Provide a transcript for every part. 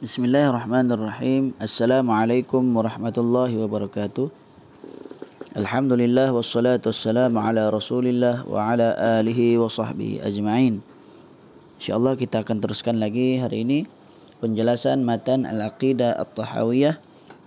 Bismillahirrahmanirrahim. Assalamualaikum warahmatullahi wabarakatuh. Alhamdulillah wassalatu wassalamu ala Rasulillah wa ala alihi wa sahbihi ajma'in. Insyaallah kita akan teruskan lagi hari ini penjelasan matan Al-Aqidah At-Tahawiyah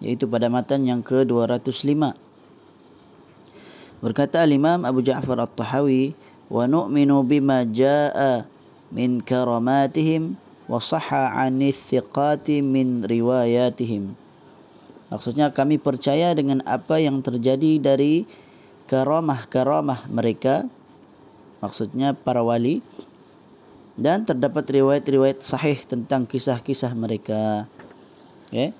iaitu pada matan yang ke-205. Berkata Al-Imam Abu Ja'far At-Tahawi, "Wa nu'minu bima jaa'a min karamatihim wa sahha 'ani thiqati min riwayatihim. Maksudnya kami percaya dengan apa yang terjadi dari karamah-karamah mereka. Maksudnya para wali dan terdapat riwayat-riwayat sahih tentang kisah-kisah mereka. Okay.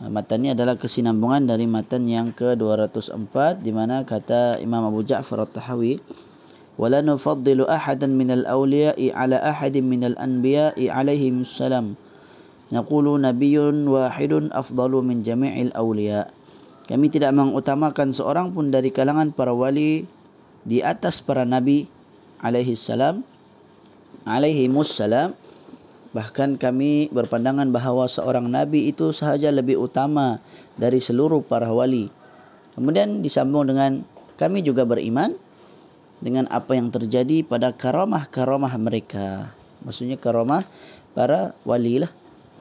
Matan ini adalah kesinambungan dari matan yang ke-204 di mana kata Imam Abu Ja'far At-Tahawi ولا نفضل أحدا من الأولياء على أحد من الأنبياء عليهم السلام نقول نبي واحد أفضل من جميع الأولياء kami tidak mengutamakan seorang pun dari kalangan para wali di atas para nabi alaihi salam alaihi musallam bahkan kami berpandangan bahawa seorang nabi itu sahaja lebih utama dari seluruh para wali kemudian disambung dengan kami juga beriman dengan apa yang terjadi pada karamah-karamah mereka. Maksudnya karamah para wali lah.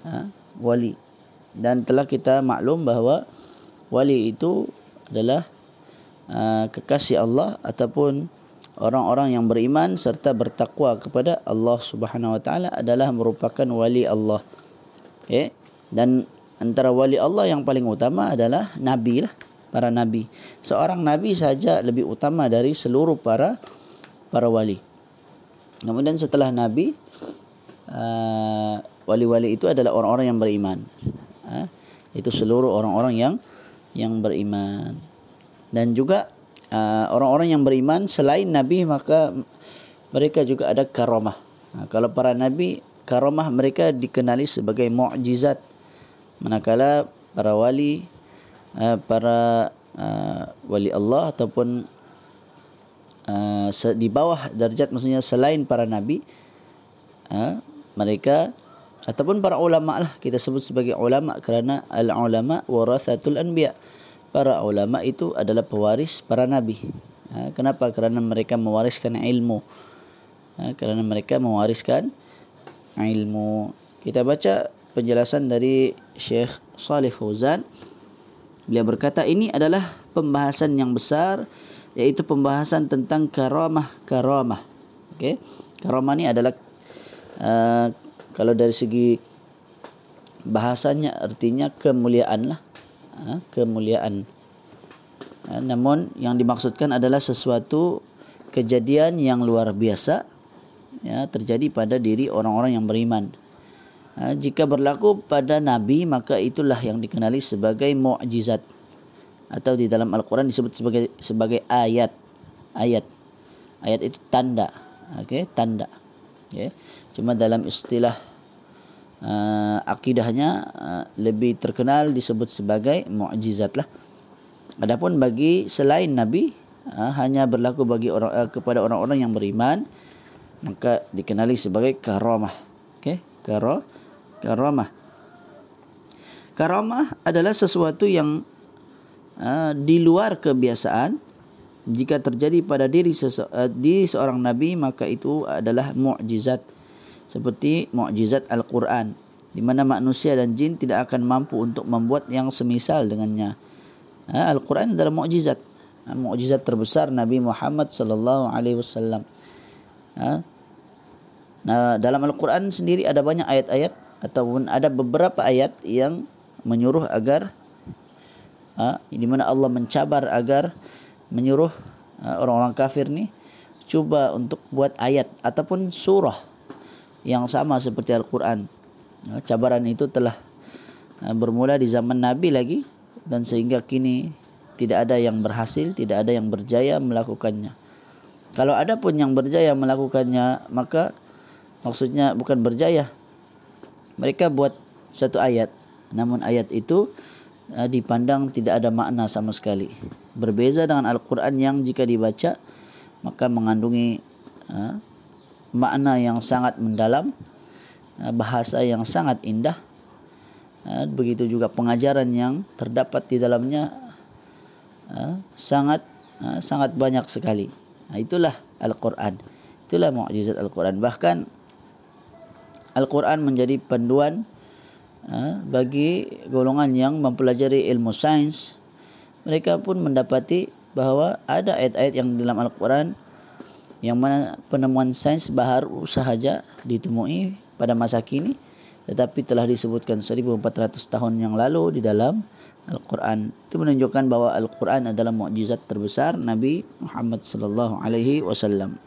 Ha? Wali. Dan telah kita maklum bahawa wali itu adalah uh, kekasih Allah ataupun orang-orang yang beriman serta bertakwa kepada Allah Subhanahu Wa Taala adalah merupakan wali Allah. Okay? Dan antara wali Allah yang paling utama adalah nabi lah para nabi. Seorang nabi saja lebih utama dari seluruh para para wali. Kemudian setelah nabi uh, wali-wali itu adalah orang-orang yang beriman. Uh, itu seluruh orang-orang yang yang beriman. Dan juga uh, orang-orang yang beriman selain nabi maka mereka juga ada karamah. Uh, kalau para nabi karamah mereka dikenali sebagai mukjizat. Manakala para wali uh, para uh, wali Allah ataupun uh, di bawah darjat maksudnya selain para nabi uh, mereka ataupun para ulama lah kita sebut sebagai ulama kerana al ulama warathatul anbiya. Para ulama itu adalah pewaris para nabi. Uh, kenapa? Kerana mereka mewariskan ilmu. Uh, kerana mereka mewariskan ilmu. Kita baca penjelasan dari Syekh Salih Fauzan Beliau berkata ini adalah pembahasan yang besar yaitu pembahasan tentang karamah-karamah. Okey. Karamah ni adalah uh, kalau dari segi bahasanya artinya kemuliaan lah. Uh, kemuliaan. Uh, namun yang dimaksudkan adalah sesuatu kejadian yang luar biasa ya terjadi pada diri orang-orang yang beriman. Ha, jika berlaku pada nabi maka itulah yang dikenali sebagai mukjizat. Atau di dalam Al-Quran disebut sebagai sebagai ayat. Ayat. Ayat itu tanda. Okey tanda. Okey. Cuma dalam istilah uh, akidahnya uh, lebih terkenal disebut sebagai mukjizat lah. Adapun bagi selain nabi uh, hanya berlaku bagi orang uh, kepada orang-orang yang beriman maka dikenali sebagai karamah. Okey karamah karamah. Karamah adalah sesuatu yang uh, di luar kebiasaan. Jika terjadi pada diri, sese- uh, diri seorang nabi maka itu adalah mukjizat seperti mukjizat Al-Quran di mana manusia dan jin tidak akan mampu untuk membuat yang semisal dengannya. Uh, Al-Quran adalah mukjizat. Uh, mukjizat terbesar Nabi Muhammad sallallahu alaihi wasallam. Nah, dalam Al-Quran sendiri ada banyak ayat-ayat ataupun ada beberapa ayat yang menyuruh agar ha, di mana Allah mencabar agar menyuruh ha, orang-orang kafir ni cuba untuk buat ayat ataupun surah yang sama seperti Al-Quran. Ha, cabaran itu telah ha, bermula di zaman Nabi lagi dan sehingga kini tidak ada yang berhasil, tidak ada yang berjaya melakukannya. Kalau ada pun yang berjaya melakukannya, maka maksudnya bukan berjaya, mereka buat satu ayat namun ayat itu uh, dipandang tidak ada makna sama sekali berbeza dengan Al-Quran yang jika dibaca maka mengandungi uh, makna yang sangat mendalam uh, bahasa yang sangat indah uh, begitu juga pengajaran yang terdapat di dalamnya uh, sangat uh, sangat banyak sekali. Uh, itulah Al-Quran. Itulah mukjizat Al-Quran. Bahkan Al-Quran menjadi panduan uh, bagi golongan yang mempelajari ilmu sains. Mereka pun mendapati bahawa ada ayat-ayat yang dalam Al-Quran yang mana penemuan sains baru sahaja ditemui pada masa kini tetapi telah disebutkan 1400 tahun yang lalu di dalam Al-Quran. Itu menunjukkan bahawa Al-Quran adalah mukjizat terbesar Nabi Muhammad sallallahu alaihi wasallam.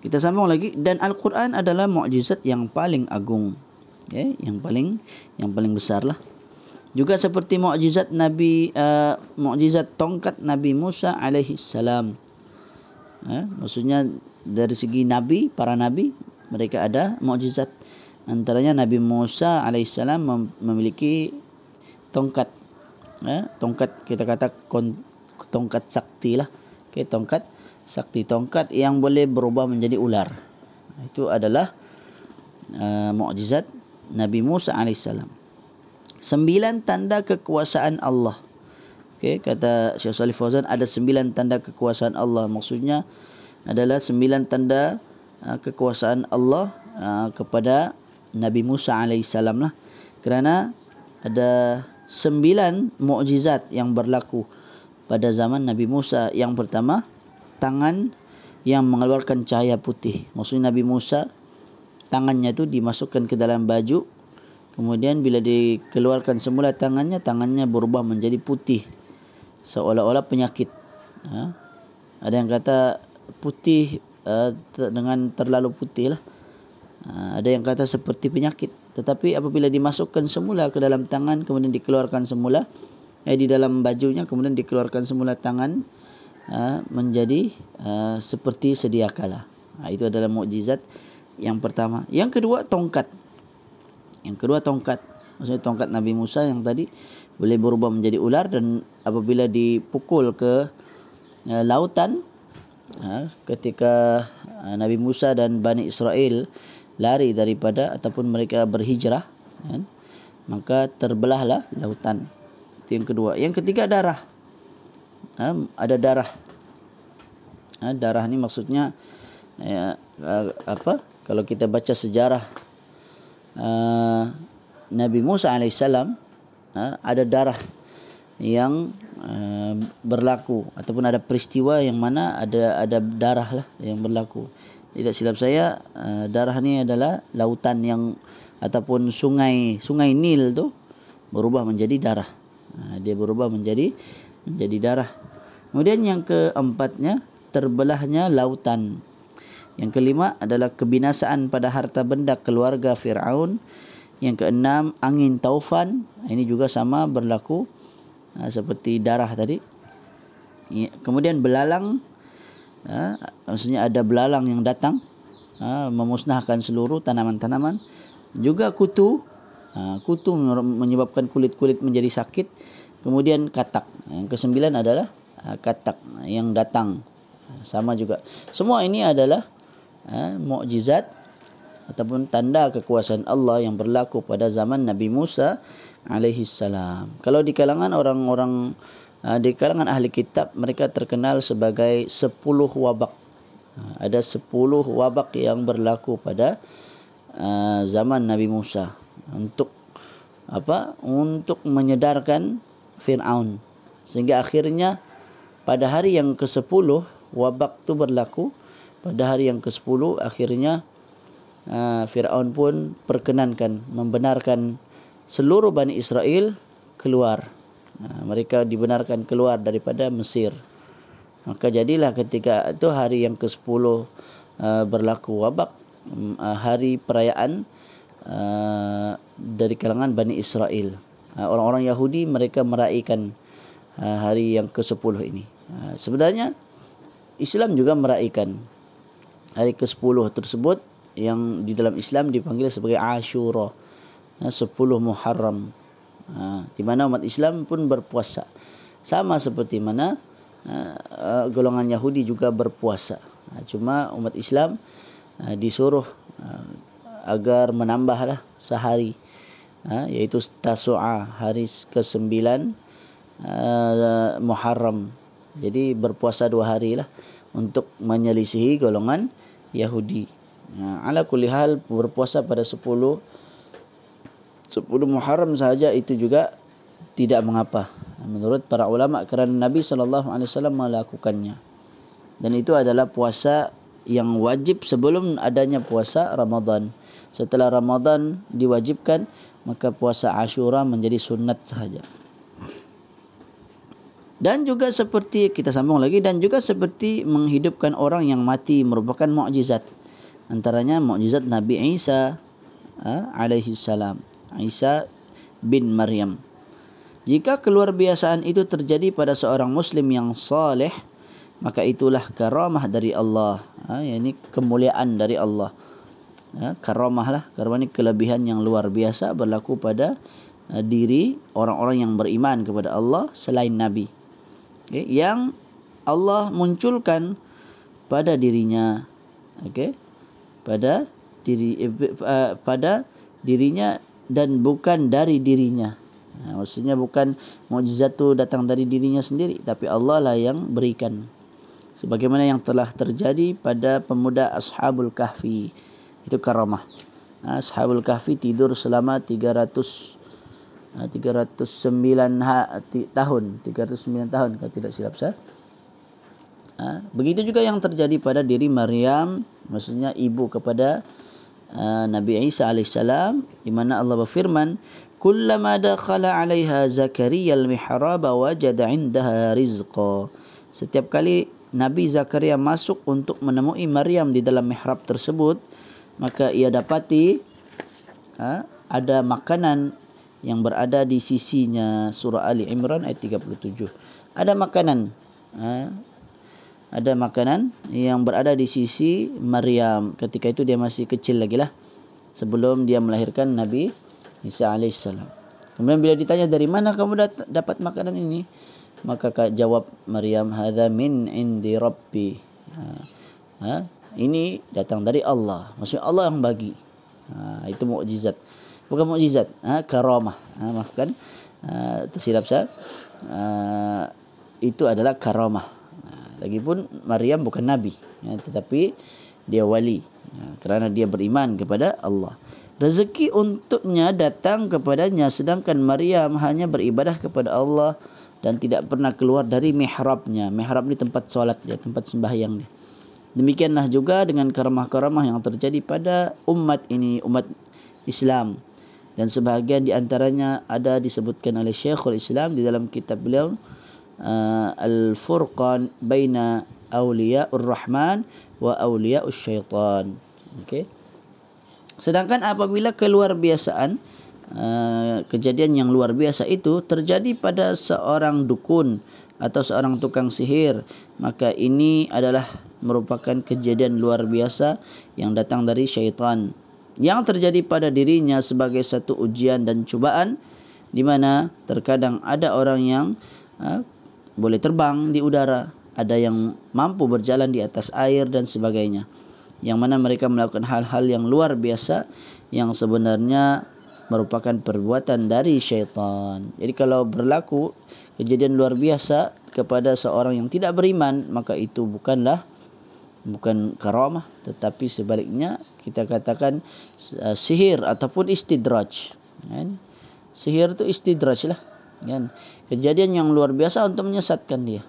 Kita sambung lagi dan Al-Quran adalah mukjizat yang paling agung. Ya, yang paling yang paling besar lah. Juga seperti mukjizat Nabi uh, mukjizat tongkat Nabi Musa alaihi salam. Ya, maksudnya dari segi nabi, para nabi mereka ada mukjizat. Antaranya Nabi Musa alaihissalam memiliki tongkat. Ya, tongkat kita kata tongkat sakti lah. Okay, tongkat sakti tongkat yang boleh berubah menjadi ular. Itu adalah uh, mukjizat Nabi Musa alaihissalam. Sembilan tanda kekuasaan Allah. Okay, kata Syekh Salih Fauzan ada sembilan tanda kekuasaan Allah. Maksudnya adalah sembilan tanda uh, kekuasaan Allah uh, kepada Nabi Musa alaihissalam lah. Kerana ada sembilan mukjizat yang berlaku pada zaman Nabi Musa. Yang pertama, tangan yang mengeluarkan cahaya putih. Maksudnya Nabi Musa tangannya itu dimasukkan ke dalam baju. Kemudian bila dikeluarkan semula tangannya, tangannya berubah menjadi putih seolah-olah penyakit. Ha? Ada yang kata putih uh, dengan terlalu putih lah. Uh, ada yang kata seperti penyakit. Tetapi apabila dimasukkan semula ke dalam tangan, kemudian dikeluarkan semula, eh, di dalam bajunya, kemudian dikeluarkan semula tangan, uh, menjadi uh, seperti sedia kala. Uh, itu adalah mukjizat yang pertama. Yang kedua, tongkat. Yang kedua, tongkat. Maksudnya tongkat Nabi Musa yang tadi boleh berubah menjadi ular dan apabila dipukul ke lautan ketika Nabi Musa dan Bani Israel lari daripada ataupun mereka berhijrah uh, maka terbelahlah lautan itu yang kedua yang ketiga darah uh, ada darah uh, darah ni maksudnya uh, uh, apa kalau kita baca sejarah uh, Nabi Musa alaihissalam ha, ada darah yang uh, berlaku ataupun ada peristiwa yang mana ada ada darah lah yang berlaku. Tidak silap saya uh, darah ni adalah lautan yang ataupun sungai sungai Nil tu berubah menjadi darah. Dia berubah menjadi menjadi darah. Kemudian yang keempatnya terbelahnya lautan. Yang kelima adalah kebinasaan pada harta benda keluarga Firaun yang keenam, angin taufan. Ini juga sama berlaku uh, seperti darah tadi. Kemudian belalang. Uh, maksudnya ada belalang yang datang. Uh, memusnahkan seluruh tanaman-tanaman. Juga kutu. Kutu menyebabkan kulit-kulit menjadi sakit. Kemudian katak. Yang kesembilan adalah katak yang datang. Uh, sama juga. Semua ini adalah uh, mukjizat ataupun tanda kekuasaan Allah yang berlaku pada zaman Nabi Musa alaihi salam. Kalau di kalangan orang-orang di kalangan ahli kitab mereka terkenal sebagai 10 wabak. Ada 10 wabak yang berlaku pada zaman Nabi Musa untuk apa? Untuk menyedarkan Firaun sehingga akhirnya pada hari yang ke-10 wabak itu berlaku pada hari yang ke-10 akhirnya uh, Firaun pun perkenankan membenarkan seluruh Bani Israel keluar. Uh, mereka dibenarkan keluar daripada Mesir. Maka jadilah ketika itu hari yang ke-10 uh, berlaku wabak uh, hari perayaan uh, dari kalangan Bani Israel. Uh, orang-orang Yahudi mereka meraihkan uh, hari yang ke-10 ini. Uh, sebenarnya Islam juga meraihkan hari ke-10 tersebut yang di dalam Islam dipanggil sebagai Ashura. Ya, 10 Muharram. Ha, di mana umat Islam pun berpuasa. Sama seperti mana ha, golongan Yahudi juga berpuasa. Ha, cuma umat Islam ha, disuruh ha, agar menambahlah sehari ha, iaitu Tasu'a hari ke-9 uh, Muharram. Jadi berpuasa dua hari lah untuk menyelisihi golongan Yahudi. Ha, ala kulli hal berpuasa pada 10 10 Muharram sahaja itu juga tidak mengapa menurut para ulama kerana Nabi sallallahu alaihi wasallam melakukannya. Dan itu adalah puasa yang wajib sebelum adanya puasa Ramadan. Setelah Ramadan diwajibkan maka puasa Ashura menjadi sunat sahaja. Dan juga seperti kita sambung lagi dan juga seperti menghidupkan orang yang mati merupakan mukjizat. Antaranya mukjizat Nabi Isa ha, alaihi salam. Isa bin Maryam. Jika keluar biasaan itu terjadi pada seorang muslim yang saleh, maka itulah karamah dari Allah. Ha, ini kemuliaan dari Allah. Ha, karamah lah. Karamah ini kelebihan yang luar biasa berlaku pada uh, diri orang-orang yang beriman kepada Allah selain Nabi okay, yang Allah munculkan pada dirinya. Okey pada diri uh, pada dirinya dan bukan dari dirinya. Ha, maksudnya bukan mukjizat itu datang dari dirinya sendiri tapi Allah lah yang berikan. Sebagaimana yang telah terjadi pada pemuda ashabul kahfi itu karamah. Ha, ashabul kahfi tidur selama 300 309 ha, ti, tahun. 309 tahun kalau tidak silap saya ha, begitu juga yang terjadi pada diri Maryam maksudnya ibu kepada uh, Nabi Isa alaihissalam di mana Allah berfirman kullama dakhala 'alaiha zakaria al-mihrab wajada 'indaha rizqa. Setiap kali Nabi Zakaria masuk untuk menemui Maryam di dalam mihrab tersebut maka ia dapati ha, ada makanan yang berada di sisinya surah Ali Imran ayat 37 ada makanan ha? ada makanan yang berada di sisi Maryam. Ketika itu dia masih kecil lagi lah sebelum dia melahirkan Nabi Isa alaihissalam kemudian bila ditanya dari mana kamu dat- dapat makanan ini? Maka jawab Maryam hadza min indi rabbi. Ha? ha? ini datang dari Allah. Maksudnya Allah yang bagi. Ha, itu mukjizat bukan mukjizat ha, karamah. Ha, maafkan. Ha, tersilap saya ha, itu adalah karamah. Ha, lagipun Maryam bukan nabi ya, tetapi dia wali. Ha, kerana dia beriman kepada Allah. Rezeki untuknya datang kepadanya sedangkan Maryam hanya beribadah kepada Allah dan tidak pernah keluar dari mihrabnya. Mihrab ni tempat solat dia tempat sembahyang dia. Demikianlah juga dengan karamah-karamah yang terjadi pada umat ini umat Islam dan sebahagian di antaranya ada disebutkan oleh Syekhul Islam di dalam kitab beliau uh, Al-Furqan baina awliya'ur rahman wa awliya'us syaitan. Okey. Sedangkan apabila keluar biasaan uh, kejadian yang luar biasa itu terjadi pada seorang dukun atau seorang tukang sihir maka ini adalah merupakan kejadian luar biasa yang datang dari syaitan yang terjadi pada dirinya sebagai satu ujian dan cubaan di mana terkadang ada orang yang ha, boleh terbang di udara, ada yang mampu berjalan di atas air dan sebagainya. Yang mana mereka melakukan hal-hal yang luar biasa yang sebenarnya merupakan perbuatan dari syaitan. Jadi kalau berlaku kejadian luar biasa kepada seorang yang tidak beriman, maka itu bukanlah bukan karamah tetapi sebaliknya kita katakan uh, sihir ataupun istidraj kan? Sihir itu istidraj lah kan? Kejadian yang luar biasa untuk menyesatkan dia.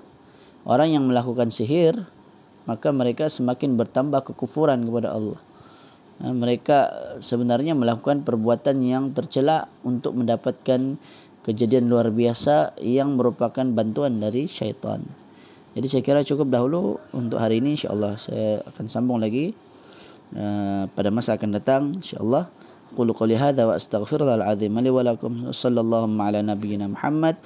Orang yang melakukan sihir maka mereka semakin bertambah kekufuran kepada Allah. Ha, mereka sebenarnya melakukan perbuatan yang tercela untuk mendapatkan kejadian luar biasa yang merupakan bantuan dari syaitan. Jadi saya kira cukup dahulu untuk hari ini. Insyaallah saya akan sambung lagi uh, pada masa akan datang insyaallah qulu qali hadza wa astaghfirullahal azim li wa lakum. Sallallahu ala nabiyyina Muhammad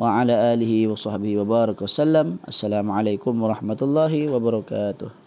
wa ala alihi wa sahbihi wa baraka wasallam assalamu alaikum warahmatullahi wabarakatuh